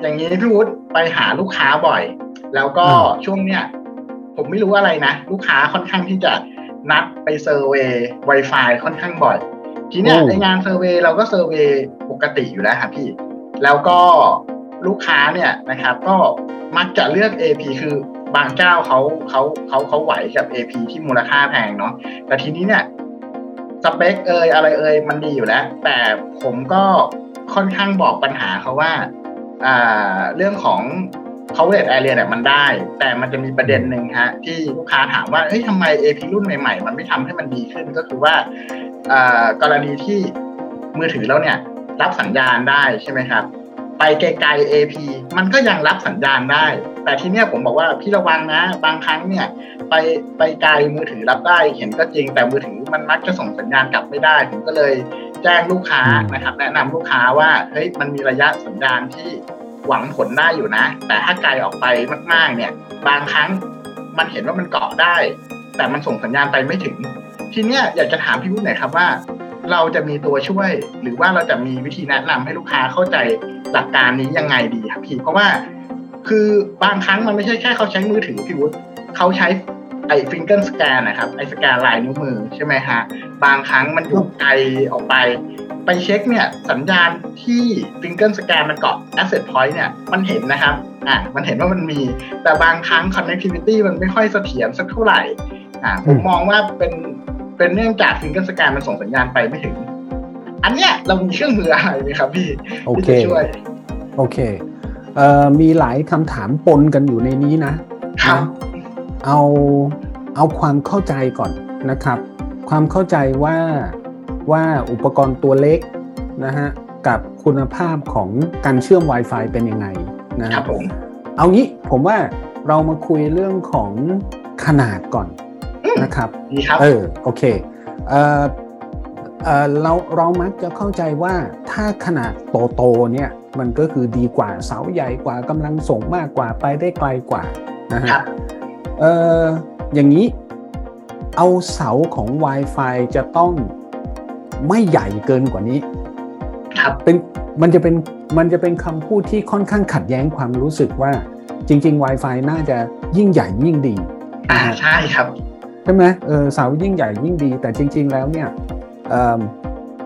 อย่างนี้พี่วุฒิไปหาลูกค้าบ่อย แล้วก็ช่วงเนี้ยผมไม่รู้อะไรนะ ลูกค้าค่อนข้างที่จะนัดไปเซอร์เวย์ Wi-Fi ค่อนข้างบ่อย ทีเนี้ยในงาน survey เราก็ survey ปกติอยู่แล้วครับพี่ แล้วก็ลูกค้าเนี่ยนะครับ ก็มักจะเลือก AP คือบางเจ้าเขาเขาเขาเขาไหวกับ AP ที่มูลค่าแพงเนาะแต่ทีนี้เนี่ยสเปคเอยอะไรเอยมันดีอยู่แล้ว แต่ผมก็ค่อนข้างบอกปัญหาเขาว่าอ่า เรื่องของ coverage area เนี่ยมันได้ แต่มันจะมีประเด็นหนึ่งฮะที่ลูกค้าถามว่าเฮ้ยทำไม AP รุ่นใหม่ๆ มันไม่ทำให้มันดีขึ้นก็คือว่ากรณีที่มือถือเราเนี่ยรับสัญญาณได้ใช่ไหมครับ ไปไกลๆ AP มันก็ยังรับสัญญาณได้ แต่ทีเนี้ยผมบอกว่าพี่ระวังนะ บางครั้งเนี่ยไปไปไกลมือถือรับได้เห็นก็จริงแต่มือถือมันมักจะส่งสัญญาณกลับไม่ได้ ผมก็เลย แจ้งลูกค้านะครับ แนะนำลูกค้าว่าเฮ้ยมันมีระยะสัญญาณที่หวังผลได้อยู่นะ แต่ถ้าไกลออกไปมาก ๆ เนี่ย บางครั้งมันเห็นว่ามันเกาะได้ แต่มันส่งสัญญาณไปไม่ถึง ทีเนี้ยอยากจะถามพี่วุฒิหน่อยครับว่า เราจะมีตัวช่วย หรือว่าเราจะมีวิธีแนะนำให้ลูกค้าเข้าใจหลักการนี้ยังไงดีครับพี่เพราะว่าคือบางครั้งมันไม่ใช่แค่เขาใช้มือถือพี่วุฒิเขาใช้ ไอ้ฟิงเกิลสแกนนะครับไอ้สแกนลายนิ้วมือใช่ไหมฮะบางครั้งมันอยู่ไกลออกไป ไปเช็คเนี่ยสัญญาณที่ finger scan มันเกาะ access point เนี่ยมันเห็นนะครับอะมันเห็นว่ามันมี แต่บางครั้ง connectivity มันไม่ค่อยเสถียรสักเท่าไหร่อะผมมองว่าเป็นเป็นเนื่องจาก finger scan มันส่งสัญญาณไปไม่ถึง อันเนี้ยเรามีเครื่องมืออะไรไหมครับพี่โอที่เคจะช่วยโอเคเอ่อมีหลายคำถามปนกันอยู่ในนี้นะครับนะ เอาเอาความเข้าใจก่อนนะครับ ความเข้าใจว่าว่าอุปกรณ์ตัวเล็กนะฮะกับคุณภาพของการเชื่อม Wi-Fi เป็นยังไงนะคฮะรับผมเอางี้ผมว่าเรามาคุยเรื่องของขนาดก่อนอืมนะครับดีครับเออโอเคเออเออเราเรามักจะเข้าใจว่าถ้าขนาดโตโตๆเนี่ยมันก็คือดีกว่าเสาใหญ่กว่ากำลังส่งมากกว่าไปได้ไกลกว่านะฮะครับ เอออย่างนี้เอาเสาของ Wi-Fi จะต้องไม่ใหญ่เกินกว่านี้ ครับเป็นมันจะเป็นมันจะเป็นคำพูดที่ค่อนข้างขัดแย้งความรู้สึกว่าจริง ๆ Wi-Fi น่าจะยิ่งใหญ่ยิ่งดี อ่านะฮะใช่ครับใช่ไหมเออเสายิ่งใหญ่ยิ่งดี แต่จริง ๆ แล้วเนี่ยเอิ่ม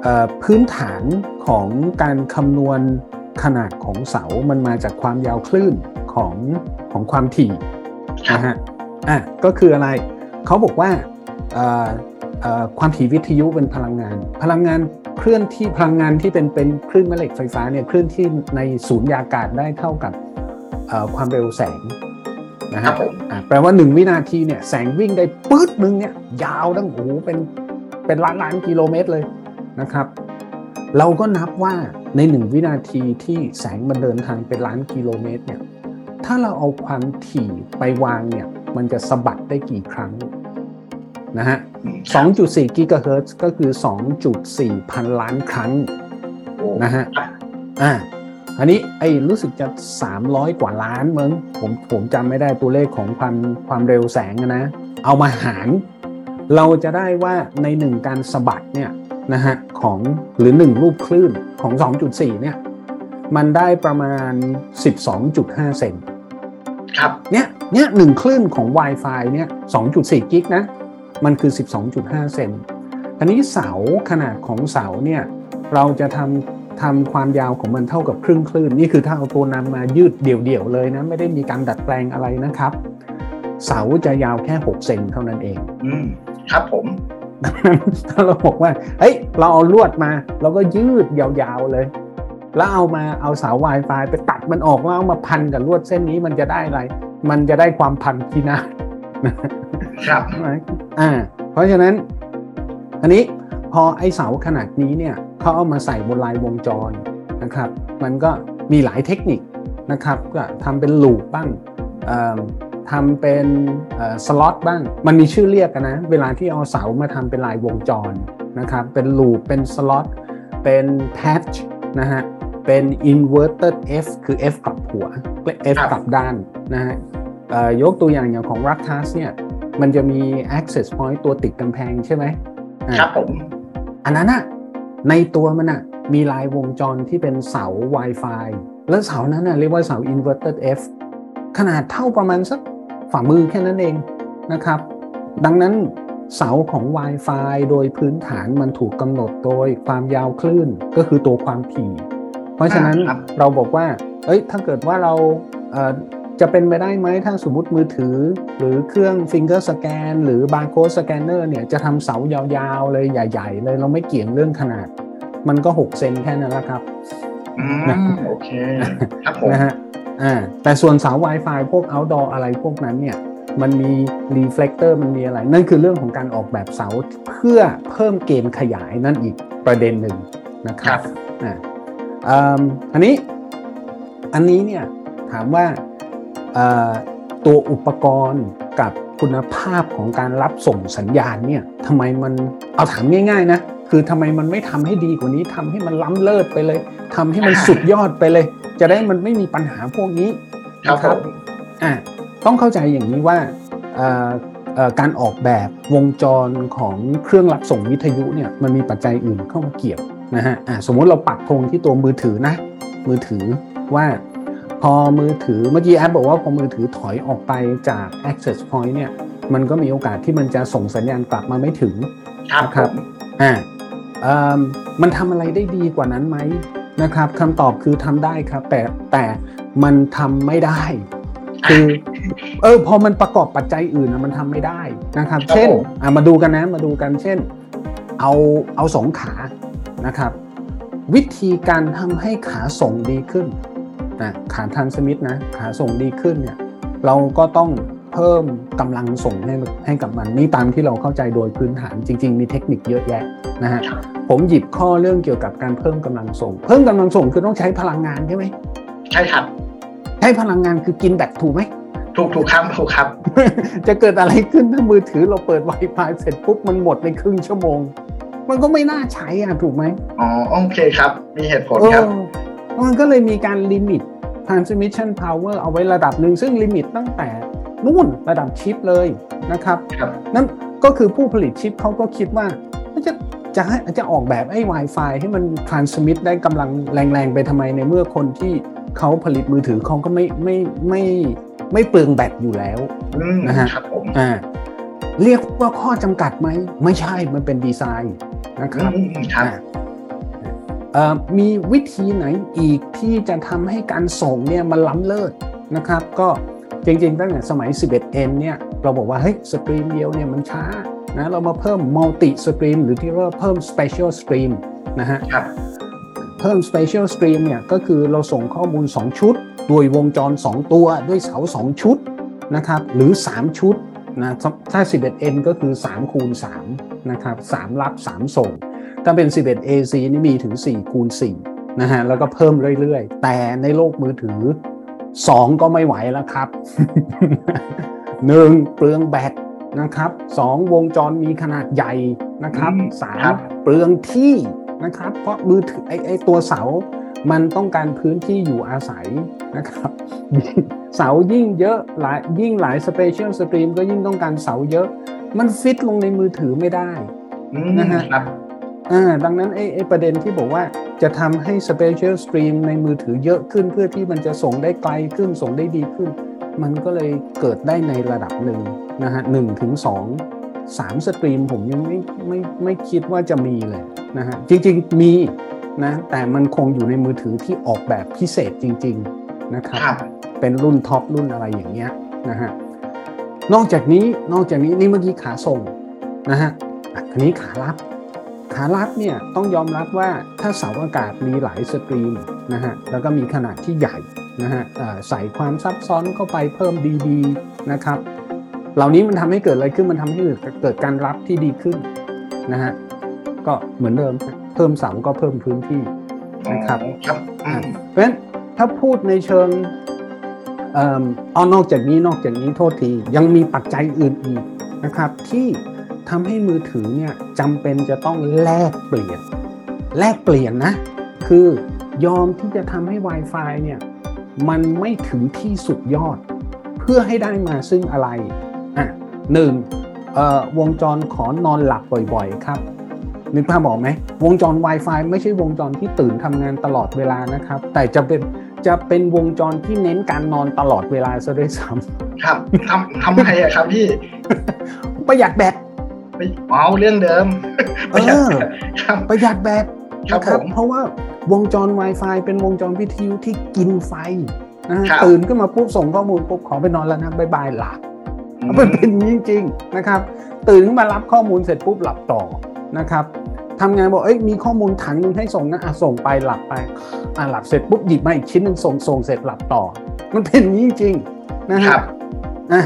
เอ่อพื้นฐานของการคำนวณขนาดของเสา มันมาจากความยาวคลื่นของของความถี่ครับนะฮะ อะก็คืออะไรเขาบอกว่าเอ่อเอ่อความถี่วิทยุเป็นพลังงาน พลังงานเคลื่อนที่พลังงานที่เป็นเป็นคลื่นแม่เหล็กไฟฟ้าเนี่ยเคลื่อนที่ในศูนย์ยากาศได้เท่ากับเอ่อความเร็วแสงนะครัฮะบผมอะแปลว่า 1 วินาทีเนี่ยแสงวิ่งได้ปื๊ดนึงเนี่ยยาวตั้งโอ้โหเป็นเป็นล้านล้านกิโลเมตรเลยนะครับ เราก็นับว่าใน 1 วินาทีที่แสงมันเดินทางเป็นล้านกิโลเมตรเนี่ยถ้าเราเอาความถี่ไปวางเนี่ย มันจะสะบัดได้กี่ครั้งนะฮะ 2.4 กิกะเฮิรตซ์ก็คือ 2.4 พันล้านครั้งนะฮะ อ่า อันนี้ไอ้รู้สึกจะ 300 กว่าล้านมึงผมผมจำไม่ได้ตัวเลขของความความเร็วแสงนะ เอามาหาร เราจะได้ว่าในหนึ่งการสะบัดเนี่ยนะฮะของหรือหนึ่งรูปคลื่นของ 2.4 เนี่ย มันได้ประมาณ 12.5 เซน ครับเนี่ยเนี่ยหนึ่งคลื่นของ Wi-Fi เนี่ย2.4กิกนะมันคือ 12.5 เซนอันนี้เสาขนาดของเสาเนี่ยเราจะทำทำความยาวของมันเท่ากับครึ่งคลื่น นี่คือถ้าเอาตัวนำมายืดเดี่ยวๆเลยนะไม่ได้มีการดัดแปลงอะไรนะครับ เสาจะยาวแค่ 6 เซนเท่านั้นเอง อืมครับผมถ้าเราบอกว่าเฮ้ยเราเอาลวดมา เราก็ยืดยาวๆเลย แล้วเอามาเอาเสา Wi-Fi ไปตัดมันออกแล้วเอามาพันกับลวดเส้นนี้มันจะได้อะไร มันจะได้ความพันที่นาศครับใช่ไหมอ่าเพราะฉะนั้น อันนี้พอไอเสาขนาดนี้เนี่ยเขาเอามาใส่บนลายวงจรนะครับ มันก็มีหลายเทคนิคนะครับก็ทำเป็น loop บ้างเอิ่มทำเป็นสล็อตบ้าง มันมีชื่อเรียกกันนะ เวลาที่เอาเสามาทำเป็นลายวงจรนะครับ เป็น loop เป็นสล็อตเป็น patch นะฮะ เป็น inverted F คือ F กลับหัว F ครับกลับด้านนะฮะเอ่อยกตัวอย่างอย่างของ r a c t a s เนี่ย มันจะมี access point ตัวติดกำแพงใช่ไหมอ่าครับผม อันนั้นอะในตัวมันอะมีลายวงจรที่เป็นเสา Wi-Fi แล้วเสานั้นนะเรียกว่าเสา inverted F ขนาดเท่าประมาณสักฝ่ามือแค่นั้นเองนะครับ ดังนั้นเสาของ Wi-Fi โดยพื้นฐานมันถูกกำหนดโดยความยาวคลื่นก็คือตัวความถี่เพ ราะฉะนั้นเราบอกว่า เอ้ย ถ้าเกิดว่าเราจะเป็นไปได้ไหมถ้าสมมติมือถือ หรือเครื่อง finger scan หรือบาร์โค้ดสแกนเนอร์เนี่ยจะทำเสายยาวๆเลยใหญ่ ๆ เลยเราไม่เกี่ยงเรื่องขนาด มันก็ 6 เซนแค่นั้นแหละครับนะโอเคครับผมนะฮะอ่าแต่ส่วนเสา Wi-Fi พวก outdoor อะไรพวกนั้นเนี่ยมันมี reflector มันมีอะไร นั่นคือเรื่องของการออกแบบเสาเพื่อเพิ่ม gain ขยายนั่นอีกประเด็นหนึ่งนะครับอ่า อันนี้อันนี้เนี่ยถามว่าตัวอุปกรณ์กับคุณภาพของการรับส่งสัญญาณเนี่ยทำไมมันเอาถามง่ายๆนะคือทำไมมันไม่ทำให้ดีกว่านี้ทำให้มันล้ำเลิศไปเลยทำให้มันสุดยอดไปเลย จะได้มันไม่มีปัญหาพวกนี้นะครับอ่าต้องเข้าใจอย่างนี้ว่าการออกแบบวงจรของเครื่องรับส่งวิทยุเนี่ยมันมีปัจจัยอื่นเข้ามาเกี่ยว นะฮะสมมติเราปักธงที่ตัวมือถือนะ มือถือว่าพอมือถือเมื่อกี้แอปบอกว่าพอมือถือถอยออกไปจาก access point เนี่ย มันก็มีโอกาสที่มันจะส่งสัญญาณกลับมาไม่ถึงนะครับอ่ามันทำอะไรได้ดีกว่านั้นไหมนะครับคำตอบคือทำได้ครับ แต่แต่มันทำไม่ได้คือเออพอมันประกอบปัจจัยอื่นนะมันทำไม่ได้นะครับ เช่นอ่ามาดูกันนะมาดูกันเช่น เอาเอาสองขา นะครับ วิธีการทำให้ขาส่งดีขึ้นนะขาทานสมิธนะขาส่งดีขึ้นเนี่ยเราก็ต้องเพิ่มกำลังส่งให้ให้กับมันนี่ตามที่เราเข้าใจโดยพื้นฐานจริง ๆ มีเทคนิคเยอะแยะนะฮะผมหยิบข้อเรื่องเกี่ยวกับการเพิ่มกำลังส่ง เพิ่มกำลังส่งคือต้องใช้พลังงานใช่ไหมใช่ครับใช้พลังงานคือกินแบตถูกไหมถูกถูกครับถูกครับ จะเกิดอะไรขึ้นถ้ามือถือเราเปิด Wi-Fi เสร็จปุ๊บมันหมดในครึ่งชั่วโมง มันก็ไม่น่าใช้อะถูกไหมอ๋อโอเคครับ มีเหตุผลครับ มันก็เลยมีการ limit transmission power เอาไว้ระดับหนึ่งซึ่ง limit ตั้งแต่นู่นระดับชิปเลยนะครับครับนั่นก็คือผู้ผลิตชิปเขาก็คิดว่าจะจะให้จะออกแบบไอ้ Wi-Fi ให้มัน transmit ได้กำลังแรงๆ ไปทำไมในเมื่อคนที่เขาผลิตมือถือเขาก็ไม่ไม่ไม่ไม่เปลืองแบตอยู่แล้วนะฮะครับผมอ่าเรียกว่าข้อจำกัดไหม ไม่ใช่มันเป็นดีไซน์ นะครับมีวิธีไหนอีกที่จะทำให้การส่งเนี่ยมันล้ำเลิศนะครับ ก็จริงๆตั้งแต่สมัย 11n เนี่ยเราบอกว่าเฮ้ย stream เดียวเนี่ยมันช้านะเรามาเพิ่ม multi-stream หรือที่เรียกว่าเพิ่ม spatial stream นะฮะเพิ่ม Spatial Stream เนี่ยก็คือเราส่งข้อมูล 2 ชุด ด้วยวงจร 2 ตัวด้วยเสา 2 ชุดนะครับหรือ 3 ชุด นะถ้า 11N ก็คือ3คูณ3นะครับ3รับ3ส่ง ถ้าเป็น 11AC นี่มีถึง4คูณ4นะฮะแล้วก็เพิ่มเรื่อยๆ แต่ในโลกมือถือ 2 ก็ไม่ไหวแล้วครับ 1. เปลืองแบตนะครับ 2. วงจรมีขนาดใหญ่นะครับ 3. เปลืองที่นะครับ เพราะมือถือไอไอตัวเสา มันต้องการพื้นที่อยู่อาศัยนะครับ เสายิ่งเยอะหลายยิ่งหลาย spatial stream ก็ยิ่งต้องการเสาเยอะ มันฟิตลงในมือถือไม่ได้นะฮะอ่าดังนั้นไอ้ไอ้ประเด็นที่บอกว่าจะทำให้ spatial stream ในมือถือเยอะขึ้นเพื่อที่มันจะส่งได้ไกลขึ้นส่งได้ดีขึ้น มันก็เลยเกิดได้ในระดับหนึ่งนะฮะหนึ่งถึงสองสาม stream ผมยังไม่ไม่ไม่คิดว่าจะมีเลยนะฮะจริง ๆ มี นะแต่มันคงอยู่ในมือถือที่ออกแบบพิเศษจริง ๆนะครับแบบเป็นรุ่น top รุ่นอะไรอย่างเงี้ยนะฮะนอกจากนี้นอกจากนี้นี่เมื่อกี้ขาส่งนะฮะอันนี้ขารับ ขารับเนี่ยต้องยอมรับว่าถ้าเสาอากาศมีหลาย stream นะฮะแล้วก็มีขนาดที่ใหญ่นะฮะใส่ความซับซ้อนเข้าไปเพิ่มดีๆนะครับ เหล่านี้มันทำให้เกิดอะไรขึ้นมันทำให้เกิดการรับที่ดีขึ้นนะฮะก็เหมือนเดิม เพิ่มเสาก็เพิ่มพื้นที่นะครับครับเพราะฉะนั้นถ้าพูดในเชิงเอ่อเอานอกจากนี้นอกจากนี้โทษทียังมีปัจจัยอื่นอีกนะครับ ที่ทำให้มือถือเนี่ยจำเป็นจะต้องแลกเปลี่ยน แลกเปลี่ยนนะ คือยอมที่จะทำให้ Wi-Fi เนี่ยมันไม่ถึงที่สุดยอด เพื่อให้ได้มาซึ่งอะไรอะหนึ่งวงจรขอนอนหลับบ่อยๆครับ นึกภาพบอกไหมวงจร Wi-Fi ไม่ใช่วงจรที่ตื่นทำงานตลอดเวลานะครับ แต่จะเป็นจะเป็นวงจรที่เน้นการนอนตลอดเวลาซะด้วยซ้ครับทำทำไมอะครับพี่ำประหยัดแบตไม่เอาเรื่องเดิมเออครับประหยัดแบตครับนะผมเพราะว่าวงจร Wi-Fi เป็นวงจรวิทยุที่กินไฟนะฮะครับตื่นขึ้นมาปุ๊บส่งข้อมูลปุ๊บขอไปนอนแล้วนะบายบายหลับมันเป็นอย่างนี้จริงๆนะครับ ตื่นขึ้นมารับข้อมูลเสร็จปุ๊บหลับต่อนะครับ ทำงานบอกเอ้ยมีข้อมูลถังหนึ่งให้ส่งนะอะส่งไปหลับไปอะหลับเสร็จปุ๊บหยิบมาอีกชิ้นหนึ่งส่งส่งเสร็จหลับต่อ มันเป็นอย่างนี้จริงๆนะคฮะรับอ่า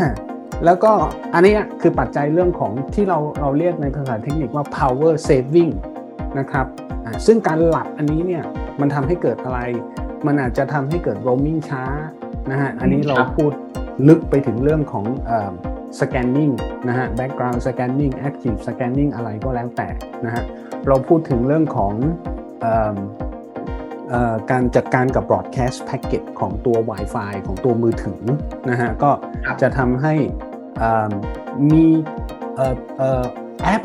แล้วก็อันนี้คือปัจจัยเรื่องของที่เราเราเรียกในภาษาเทคนิคว่า power saving นะครับอ่าซึ่งการหลับอันนี้เนี่ยมันทำให้เกิดอะไร มันอาจจะทำให้เกิด roaming ช้านะฮะอันนี้เราครับพูดลึกไปถึงเรื่องของเอ่อ scanning นะฮะ background scanning active scanning อะไรก็แล้วแต่นะฮะ เราพูดถึงเรื่องของเอิ่มเอ่อการจัดการกับ broadcast packet ของตัว Wi-Fi ของตัวมือถือนะฮะก็ครับจะทำให้อ่ามีเอ่อเอ่อแอป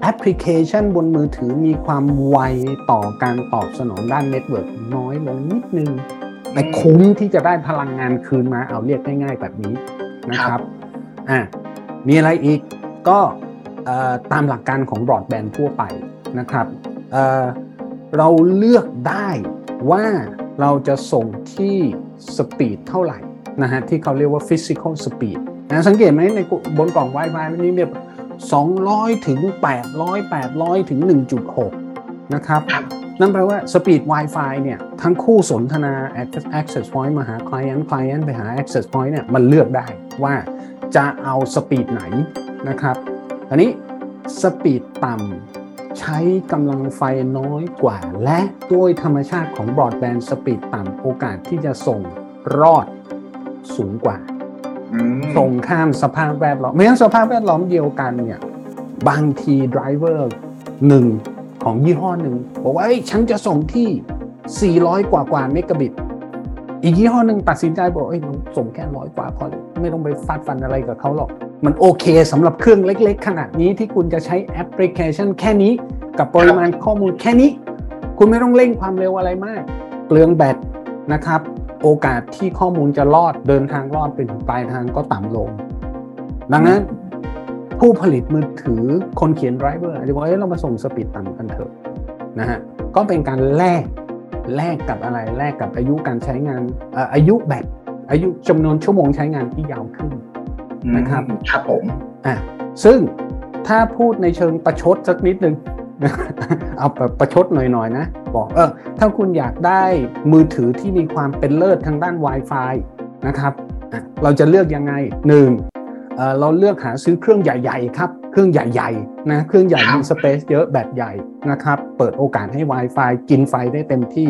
แอปพลิเคชันบนมือถือมีความไวต่อการตอบสนองด้าน network น้อยลงนิดนึงแต่คุ้มที่จะได้พลังงานคืนมาเอาเรียกง่ายๆแบบนี้นะครับอะมีอะไรอีกก็เอ่อ ตามหลักการของบรอดแบนด์ทั่วไปนะครับเราเลือกได้ว่าเราจะส่งที่ speed เท่าไหร่นะฮะที่เขาเรียกว่า physical speed นะสังเกตไหมในบนกล่อง Wi-Fi มันนี้แบบ200 ถึง 800 800 ถึง 1.6 นะครับครับนั่นแปลว่า Speed Wi-Fi เนี่ยทั้งคู่สนทนา Access Point มาหา Client Client ไปหา Access Point เนี่ยมันเลือกได้ว่าจะเอาสปีดไหนนะครับ อันนี้สปีดต่ำใช้กำลังไฟน้อยกว่า และด้วยธรรมชาติของบรอดแบนด์ speed ต่ำโอกาสที่จะส่งรอดสูงกว่าอืมส่งข้ามสภาพแวดล้อมไม่งั้นสภาพแวดล้อมเดียวกันเนี่ย บางที driver หนึ่งของยี่ห้อหนึ่งบอกว่าเอ้ยฉันจะส่งที่ 400 กว่ากว่าเมกะบิต อีกยี่ห้อหนึ่งตัดสินใจบอกเอ้ยมันส่งแค่ร้อยกว่าพอไม่ต้องไปฟาดฟันอะไรกับเขาหรอก มันโอเคสำหรับเครื่องเล็ก ๆ ขนาดนี้ที่คุณจะใช้แอปพลิเคชันแค่นี้กับปริมาณข้อมูลแค่นี้ คุณไม่ต้องเร่งความเร็วอะไรมาก เปลืองแบตนะครับ โอกาสที่ข้อมูลจะรอดเดินทางรอดไปถึงปลายทางก็ต่ำลง ดังนั้นผู้ผลิตมือถือคนเขียนไรเวอร์อาจจะบอกเอ้ยเรามาส่ง speed ต่ำกันเถอะนะฮะก็เป็นการแลกแลกกับอะไรแลกกับอายุการใช้งานอายุแบตอายุจำนวนชั่วโมงใช้งานที่ยาวขึ้น นะครับครับผมอะซึ่งถ้าพูดในเชิงประชดสักนิดนึงเอาแบบประชดหน่อยๆนะ บอกเออถ้าคุณอยากได้มือถือที่มีความเป็นเลิศทางด้าน Wi-Fi นะครับอะเราจะเลือกยังไงหนึ่งเอ่อเราเลือกหาซื้อเครื่องใหญ่ๆครับ เครื่องใหญ่ๆนะเครื่องใหญ่ครับมีสเปซเยอะแบตใหญ่นะครับ เปิดโอกาสให้ Wi-Fi กินไฟได้เต็มที่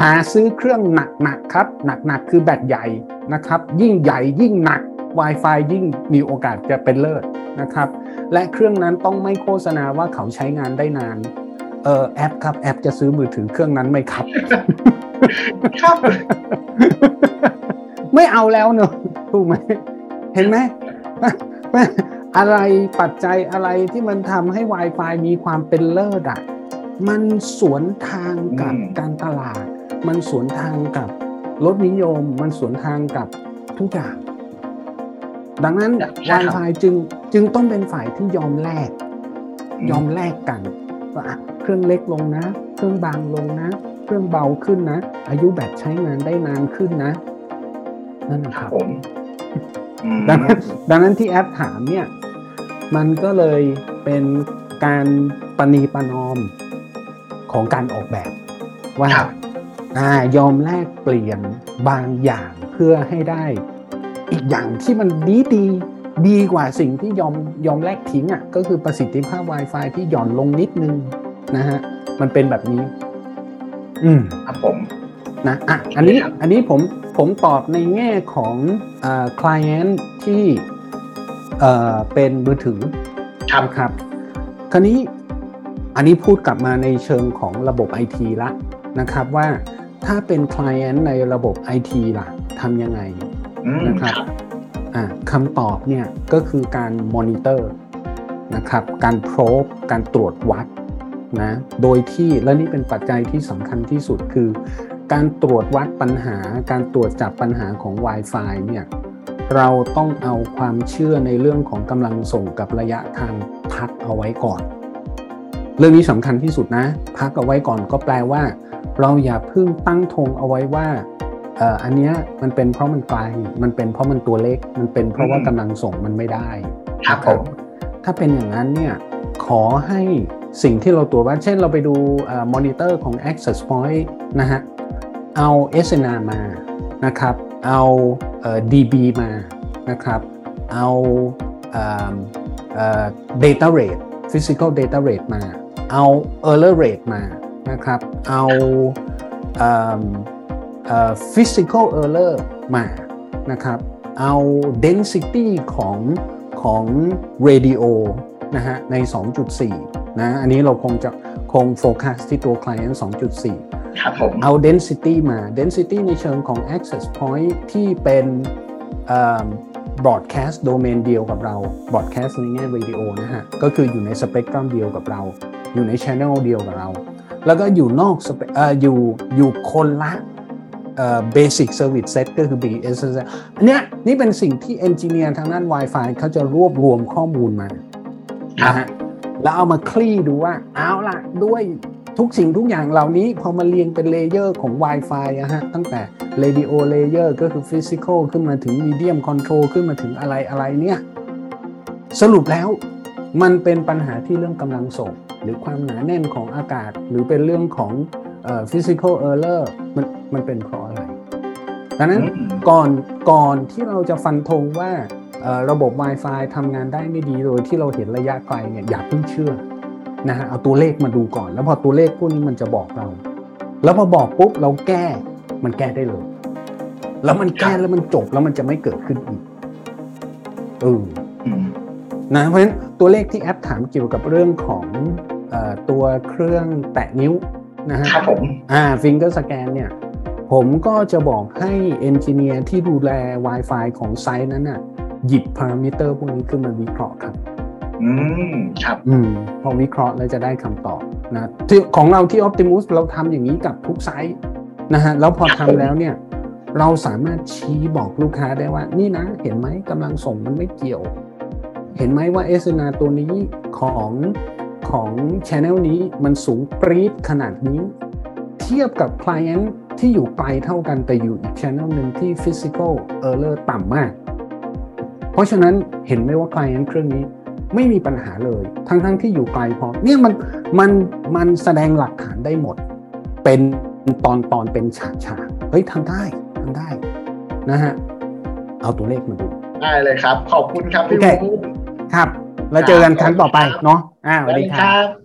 หาซื้อเครื่องหนักๆครับ หนักๆคือแบตใหญ่นะครับ ยิ่งใหญ่ยิ่งหนัก Wi-Fi ยิ่งมีโอกาสจะเป็นเลิศนะครับ และเครื่องนั้นต้องไม่โฆษณาว่าเขาใช้งานได้นานเออแอปครับแอปจะซื้อมือถือเครื่องนั้นไหมครับ ครับ ไม่เอาแล้วเนอะถูกไหมเห็นไหมอะไรปัจจัยอะไรที่มันทำให้ Wi-Fi มีความเป็นเลิศอะมันสวนทางกับอืมการตลาด มันสวนทางกับรสนิยม มันสวนทางกับทุกอย่าง ดังนั้นใช่ครับ Wi-Fi จึงจึงต้องเป็นฝ่ายที่ยอมแลกยอมแลกกันว่าอะเครื่องเล็กลงนะ เครื่องบางลงนะ เครื่องเบาขึ้นนะ อายุแบตใช้งานได้นานขึ้นนะ นั่นนะคครัรับบผมอืมดังนั้นดังนั้นที่แอปถามเนี่ย มันก็เลยเป็นการปณีประนอมของการออกแบบว่าครับอ่ายอมแลกเปลี่ยนบางอย่างเพื่อให้ได้ อีกอย่างที่มันดีดีดีกว่าสิ่งที่ยอมยอมแลกทิ้งอะก็คือประสิทธิภาพ Wi-Fi ที่หย่อนลงนิดนึงนะฮะมันเป็นแบบนี้ อืมครับผมนะอะอันนี้ครับอันนี้ผมผมตอบในแง่ของเอ่อ client ที่เอ่อเป็นมือถือครับนะครับ คราวนี้อันนี้พูดกลับมาในเชิงของระบบ IT ละนะครับว่าถ้าเป็น client ในระบบ IT ล่ะทำยังไงอืม นะครับอะคำตอบเนี่ยก็คือการมอนิเตอร์นะครับการโพรบการตรวจวัดนะโดยที่และนี่เป็นปัจจัยที่สำคัญที่สุดคือ การตรวจวัดปัญหา การตรวจจับปัญหาของ Wi-Fi เนี่ยเราต้องเอาความเชื่อในเรื่องของกำลังส่งกับระยะทางพักเอาไว้ก่อน เรื่องนี้สำคัญที่สุดนะ พักเอาไว้ก่อนก็แปลว่า เราอย่าเพิ่งตั้งธงเอาไว้ว่า อันนี้มันเป็นเพราะมันไกล มันเป็นเพราะมันตัวเล็ก มันเป็นเพราะว่ากำลังส่งมันไม่ได้ครับผมถ้าเป็นอย่างนั้นเนี่ยขอให้สิ่งที่เราตรวจว่าเช่นเราไปดูมอนิเตอร์ของ access point นะฮะเอา SNR มานะครับเอา DB มานะครับเอา data rate physical data rate มา เอา error rate มานะครับ เอา physical error มานะครับ เอา density ของของ radio นะฮะใน 2.4 นะ อันนี้เราคงจะคงโฟกัสที่ตัว client 2.4 ครับผม เอา density มา density ในเชิงของ access point ที่เป็น broadcast domain เดียวกับเรา broadcast ในแง่ radio นะฮะ ก็คืออยู่ใน spectrum เดียวกับเรา อยู่ใน channel เดียวกับเรา แล้วก็อยู่นอกเอ่ออยู่อยู่คนละเอ่อ basic service set ก็คือ BSS อันเนี้ยนี่เป็นสิ่งที่ engineer ทางด้าน Wi-Fi เขาจะรวบรวมข้อมูลมานะฮะแล้วเอามาคลี่ดูว่าเอาล่ะด้วยทุกสิ่งทุกอย่างเหล่านี้พอมาเรียงเป็น layer ของ Wi-Fi อะฮะตั้งแต่ radio layer ก็คือ physical ขึ้นมาถึง medium control ขึ้นมาถึงอะไรอะไรเนี่ย สรุปแล้วมันเป็นปัญหาที่เรื่องกำลังส่ง หรือความหนาแน่นของอากาศ หรือเป็นเรื่องของ physical error มัน มันเป็นเพราะอะไรดังนั้นก่อนก่อนที่เราจะฟันธงว่าระบบ Wi-Fi ทำงานได้ไม่ดีโดยที่เราเห็นระยะไกลเนี่ยอย่าเพิ่งเชื่อนะฮะเอาตัวเลขมาดูก่อน แล้วพอตัวเลขพวกนี้มันจะบอกเรา แล้วพอบอกปุ๊บเราแก้มันแก้ได้เลย แล้วมันแก้แล้วมันจบแล้วมันจะไม่เกิดขึ้นอีกเออนะเพราะฉะนั้นตัวเลขที่แอปถามเกี่ยวกับเรื่องของอตัวเครื่องแตะนิ้วนะฮะครับผมอ่า finger scan เนี่ย ผมก็จะบอกให้ engineer ที่ดูแล Wi-Fi ของ site นั้นน่ะ หยิบพารามิเตอร์พวกนี้ขึ้นมาวิเคราะห์ครับ อืม ครับ อืม พอวิเคราะห์แล้วจะได้คำตอบนะที่ของเราที่ Optimus เราทำอย่างนี้กับทุก site นะฮะ แล้วพอทำแล้วเนี่ย เราสามารถชี้บอกลูกค้าได้ว่า นี่นะ เห็นไหมกำลังส่งมันไม่เกี่ยว เห็นไหมว่าเอสนาตัวนี้ของของ Channel นี้มันสูงปรี๊ดขนาดนี้ เทียบกับ Client ที่อยู่ไกลเท่ากันแต่อยู่อีก Channel หนึ่งที่ Physical Error ต่ำมาก เพราะฉะนั้นเห็นไหมว่า Client เครื่องนี้ไม่มีปัญหาเลย ทั้งๆทที่อยู่ไกลพอเนี่ยมันมันมันแสดงหลักฐานได้หมด เป็นตอนตอนเป็นฉากฉากเฮ้ยทำได้ทำได้นะฮะเอาตัวเลขมาดู ได้เลยครับ ขอบคุณครับพี่วูครับ แล้วเจอกันครั้งต่อไปเนาะอ่าสวัสดีครับ